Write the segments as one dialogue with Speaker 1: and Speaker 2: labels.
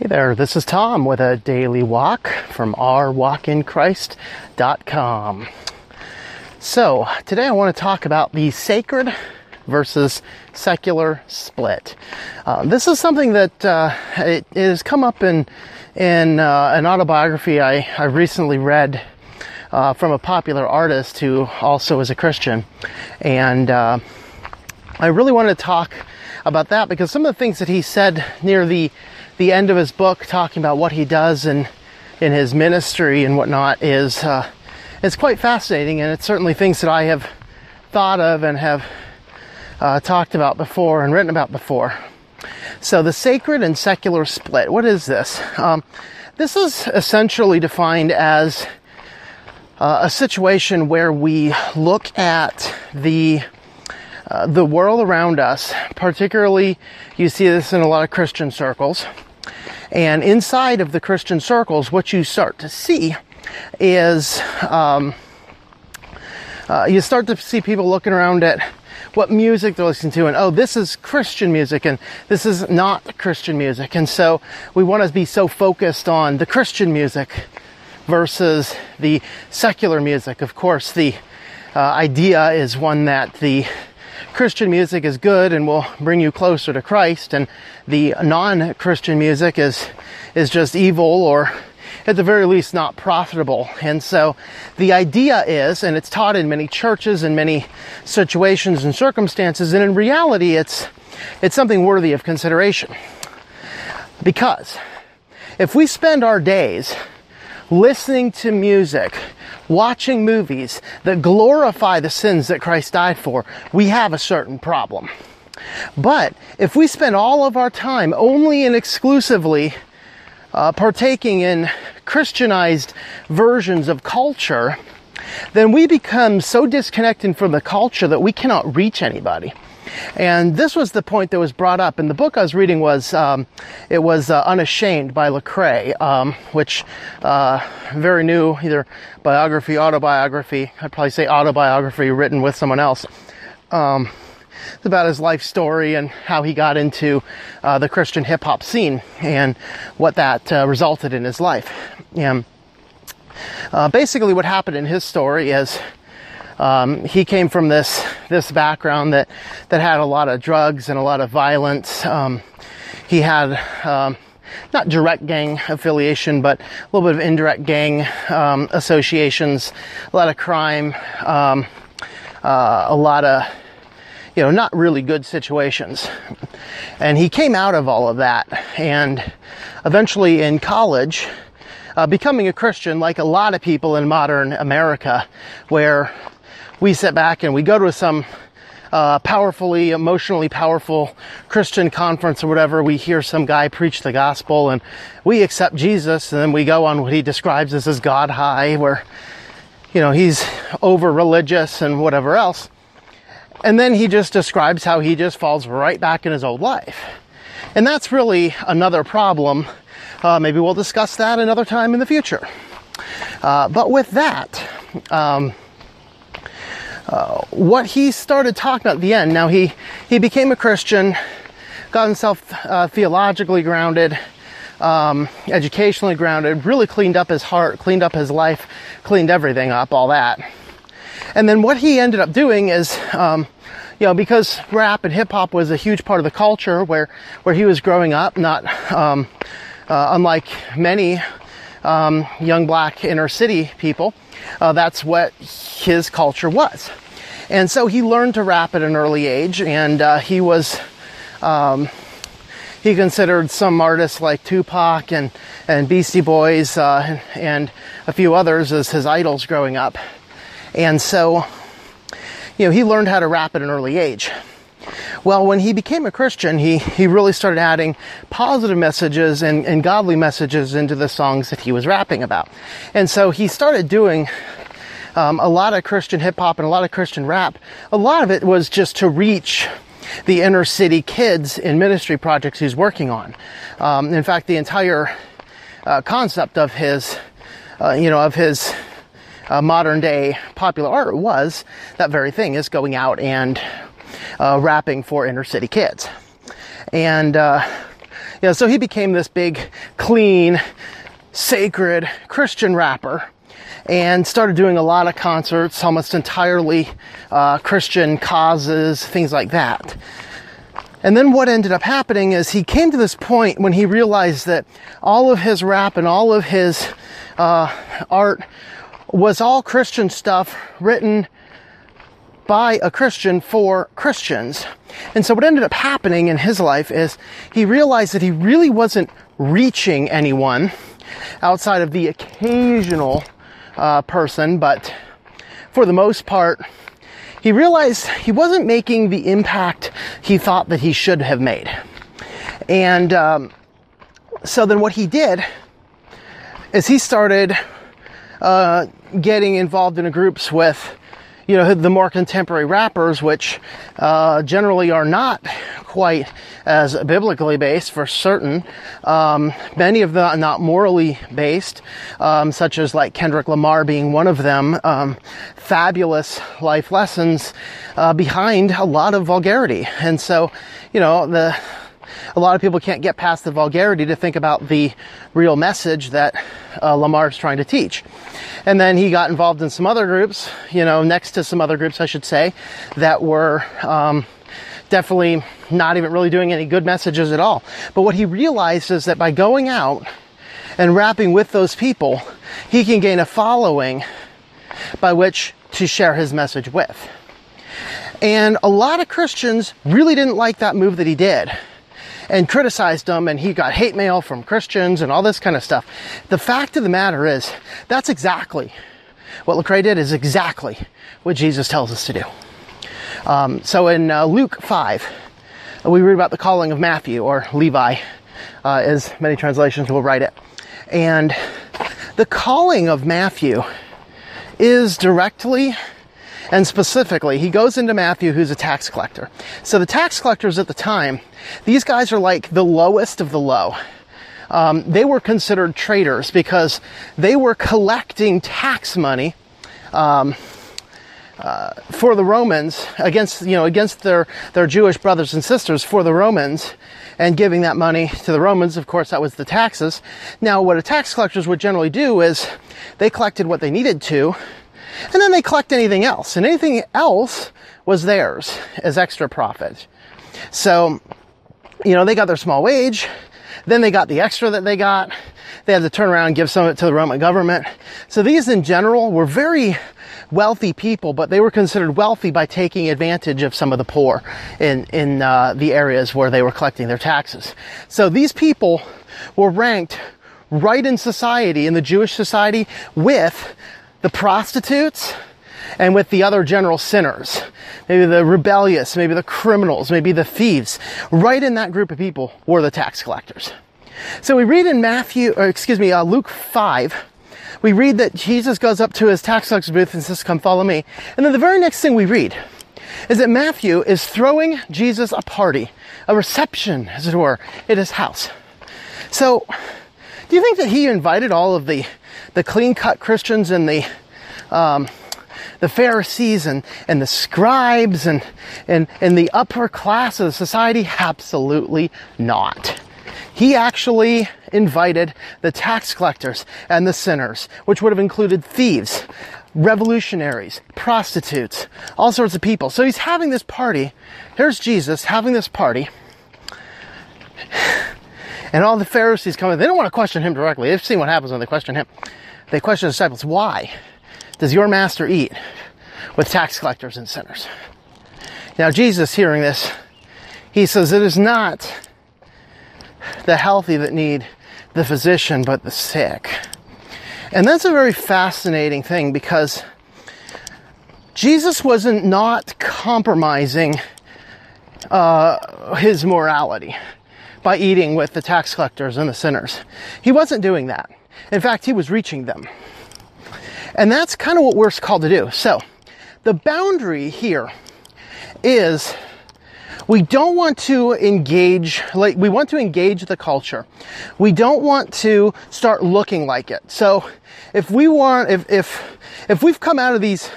Speaker 1: Hey there, this is Tom with a daily walk from ourwalkinchrist.com. So, today I want to talk about the sacred versus secular split. Uh, this is something that uh, it, it, has come up in in uh, an autobiography I, I recently read uh, from a popular artist who also is a Christian, and uh, I really wanted to talk about that because some of the things that he said near the the end of his book, talking about what he does in in his ministry and whatnot, is uh, it's quite fascinating, and it's certainly things that I have thought of and have uh, talked about before and written about before. So the sacred and secular split. What is this? Um, this is essentially defined as uh, a situation where we look at the uh, the world around us, particularly you see this in a lot of Christian circles. And inside of the Christian circles, what you start to see is um, uh, you start to see people looking around at what music they're listening to, and oh, this is Christian music, and this is not Christian music. And so we want to be so focused on the Christian music versus the secular music. Of course, the uh, idea is one that the Christian music is good and will bring you closer to Christ, and the non-Christian music is is just evil or at the very least not profitable. And so the idea is, and it's taught in many churches and many situations and circumstances, and in reality it's it's something worthy of consideration. Because if we spend our days listening to music, watching movies that glorify the sins that Christ died for, we have a certain problem. But if we spend all of our time only and exclusively uh, partaking in Christianized versions of culture, then we become so disconnected from the culture that we cannot reach anybody. And this was the point that was brought up. And the book I was reading was um, it was uh, Unashamed by Lecrae, um, which uh, very new, either biography, autobiography. I'd probably say autobiography written with someone else. Um, it's about his life story and how he got into uh, the Christian hip hop scene and what that uh, resulted in his life. And uh, basically, what happened in his story is um, he came from this this background that that had a lot of drugs and a lot of violence. Um, he had um, not direct gang affiliation, but a little bit of indirect gang um, associations, a lot of crime, um, uh, a lot of you know not really good situations. And he came out of all of that, and eventually in college. Uh, becoming a Christian, like a lot of people in modern America, where we sit back and we go to some uh, powerfully, emotionally powerful Christian conference or whatever, we hear some guy preach the gospel and we accept Jesus and then we go on what he describes as his God high, where, you know, he's over religious and whatever else. And then he just describes how he just falls right back in his old life. And that's really another problem. Uh, maybe we'll discuss that another time in the future. Uh, but with that, um, what he started talking about at the end. Now he he became a Christian, got himself uh, theologically grounded, um, educationally grounded, really cleaned up his heart, cleaned up his life, cleaned everything up, all that. And then what he ended up doing is, um, you know, because rap and hip hop was a huge part of the culture where where he was growing up, not um, uh, unlike many um, young black inner city people. Uh, that's what his culture was. And so he learned to rap at an early age, and uh, he was. Um, he considered some artists like Tupac and, and Beastie Boys uh, and a few others as his idols growing up. And so, you know, he learned how to rap at an early age. Well, when he became a Christian, he, he really started adding positive messages and, and godly messages into the songs that he was rapping about. And so he started doing um, a lot of Christian hip hop and a lot of Christian rap. A lot of it was just to reach the inner city kids in ministry projects he's working on. Um, in fact, the entire uh, concept of his, uh, you know, of his uh, modern day popular art was that very thing is going out and uh, rapping for inner city kids. And, uh, You know, so he became this big, clean, sacred Christian rapper and started doing a lot of concerts, almost entirely uh, Christian causes, things like that. And then what ended up happening is he came to this point when he realized that all of his rap and all of his uh, art was all Christian stuff written by a Christian for Christians. And so what ended up happening in his life is he realized that he really wasn't reaching anyone outside of the occasional uh, person, but for the most part, he realized he wasn't making the impact he thought that he should have made. And um, so then what he did is he started uh, getting involved in groups with you know, the more contemporary rappers, which uh, generally are not quite as biblically based for certain. Um, many of them not morally based, um, such as like Kendrick Lamar being one of them. Um, fabulous life lessons uh, behind a lot of vulgarity, and so you know the a lot of people can't get past the vulgarity to think about the real message that uh, Lamar's trying to teach. And then he got involved in some other groups, you know, next to some other groups, I should say, that were um, definitely not even really doing any good messages at all. But what he realized is that by going out and rapping with those people, he can gain a following by which to share his message with. And a lot of Christians really didn't like that move that he did and criticized him and he got hate mail from Christians and all this kind of stuff. The fact of the matter is, that's exactly what Lecrae did is exactly what Jesus tells us to do. Um, so in uh, Luke 5, we read about the calling of Matthew or Levi, uh, as many translations will write it. And the calling of Matthew is directly and specifically, he goes into Matthew, who's a tax collector. So the tax collectors at the time, these guys are like the lowest of the low. Um, they were considered traitors because they were collecting tax money um, uh, for the Romans against you know against their their Jewish brothers and sisters for the Romans and giving that money to the Romans. Of course, that was the taxes. Now, what a tax collectors would generally do is they collected what they needed to and then they collect anything else, and anything else was theirs as extra profit. So, you know, they got their small wage, then they got the extra that they got. They had to turn around and give some of it to the Roman government. So these in general were very wealthy people, but they were considered wealthy by taking advantage of some of the poor in, in uh, the areas where they were collecting their taxes. So these people were ranked right in society, in the Jewish society, with the prostitutes and with the other general sinners. Maybe the rebellious, maybe the criminals, maybe the thieves. Right in that group of people were the tax collectors. So we read in Matthew, or excuse me, uh, Luke 5, we read that Jesus goes up to his tax collector's booth and says, come follow me. And then the very next thing we read is that Matthew is throwing Jesus a party, a reception, as it were, at his house. So, do you think that he invited all of the the clean cut Christians and the um, the Pharisees and, and the scribes and, and, and the upper class of society? Absolutely not. He actually invited the tax collectors and the sinners, which would have included thieves, revolutionaries, prostitutes, all sorts of people. So he's having this party. Here's Jesus having this party. And all the Pharisees come in. They don't want to question him directly. They've seen what happens when they question him. They question the disciples, why does your master eat with tax collectors and sinners? Now, Jesus, hearing this, he says, It is not the healthy that need the physician, but the sick. And that's a very fascinating thing because Jesus wasn't not compromising uh, his morality by eating with the tax collectors and the sinners. He wasn't doing that. In fact, he was reaching them. And that's kind of what we're called to do. So, the boundary here is we don't want to engage like we want to engage the culture we don't want to start looking like it so if we want if if if we've come out of these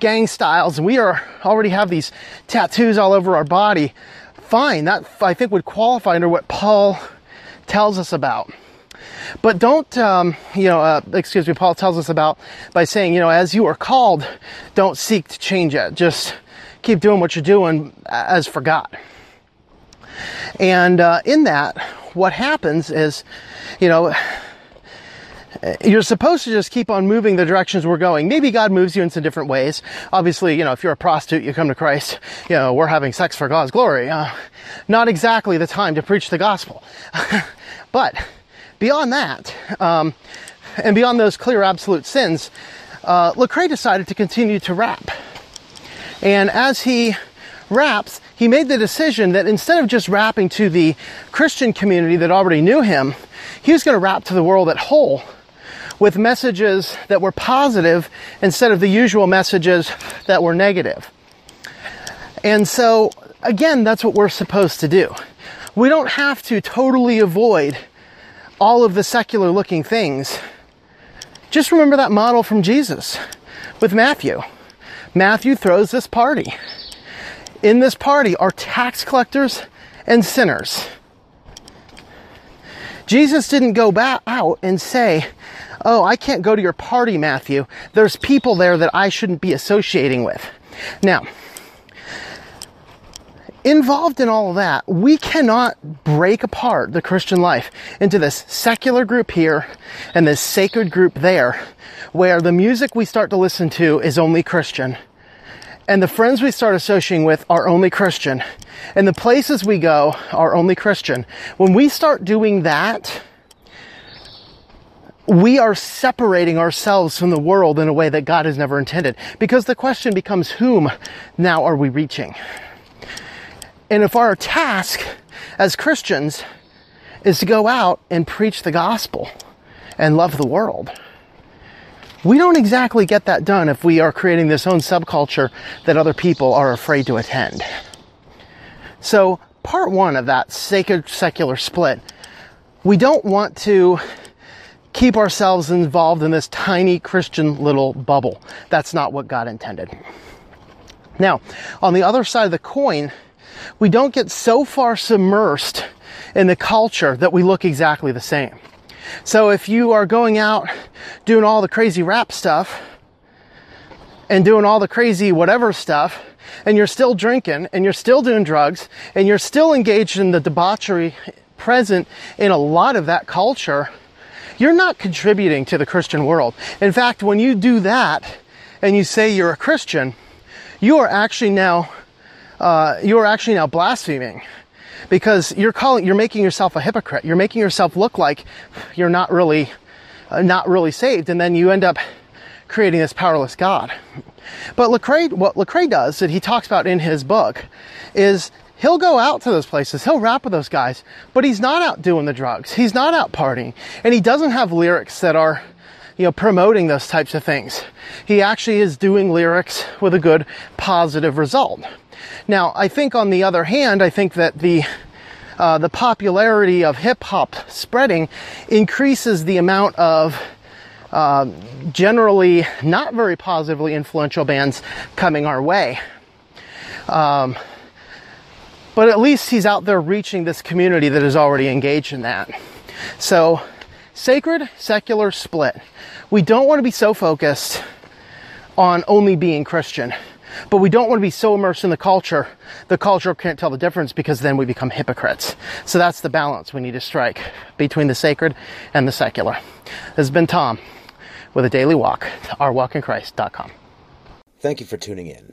Speaker 1: gang styles and we are already have these tattoos all over our body fine that i think would qualify under what paul tells us about. But don't, um, you know, uh, excuse me, Paul tells us about by saying, you know, as you are called, don't seek to change it. Just keep doing what you're doing as for God. And uh, in that, what happens is, you know, you're supposed to just keep on moving the directions we're going. Maybe God moves you in some different ways. Obviously, you know, if you're a prostitute, you come to Christ, you know, we're having sex for God's glory. Uh, not exactly the time to preach the gospel. but beyond that, um, and beyond those clear absolute sins, uh, Lecrae decided to continue to rap. And as he raps, he made the decision that instead of just rapping to the Christian community that already knew him, he was going to rap to the world at whole with messages that were positive instead of the usual messages that were negative. And so, again, that's what we're supposed to do. We don't have to totally avoid all of the secular looking things. Just remember that model from Jesus with Matthew. Matthew throws this party. In this party are tax collectors and sinners. Jesus didn't go back out and say, Oh, I can't go to your party, Matthew. There's people there that I shouldn't be associating with. Now, involved in all of that, we cannot break apart the Christian life into this secular group here and this sacred group there, where the music we start to listen to is only Christian. And the friends we start associating with are only Christian. And the places we go are only Christian. When we start doing that, we are separating ourselves from the world in a way that God has never intended. Because the question becomes, whom now are we reaching? And if our task as Christians is to go out and preach the gospel and love the world, we don't exactly get that done if we are creating this own subculture that other people are afraid to attend. So, part one of that sacred secular split, we don't want to keep ourselves involved in this tiny Christian little bubble. That's not what God intended. Now, on the other side of the coin, we don't get so far submersed in the culture that we look exactly the same. So if you are going out doing all the crazy rap stuff and doing all the crazy whatever stuff, and you're still drinking and you're still doing drugs and you're still engaged in the debauchery present in a lot of that culture, you're not contributing to the Christian world. In fact, when you do that and you say you're a Christian, you are actually now uh, you are actually now blaspheming because you're calling you're making yourself a hypocrite. You're making yourself look like you're not really uh, not really saved, and then you end up creating this powerless God. But Lecrae, what Lecrae does that he talks about in his book is He'll go out to those places. He'll rap with those guys, but he's not out doing the drugs. He's not out partying. And he doesn't have lyrics that are, you know, promoting those types of things. He actually is doing lyrics with a good positive result. Now, I think on the other hand, I think that the uh, the popularity of hip hop spreading increases the amount of uh, generally not very positively influential bands coming our way. Um, but at least he's out there reaching this community that is already engaged in that. So, sacred, secular split. We don't want to be so focused on only being Christian, but we don't want to be so immersed in the culture, the culture can't tell the difference because then we become hypocrites. So that's the balance we need to strike between the sacred and the secular. This has been Tom with a daily walk, ourwalkinchrist.com.
Speaker 2: Thank you for tuning in.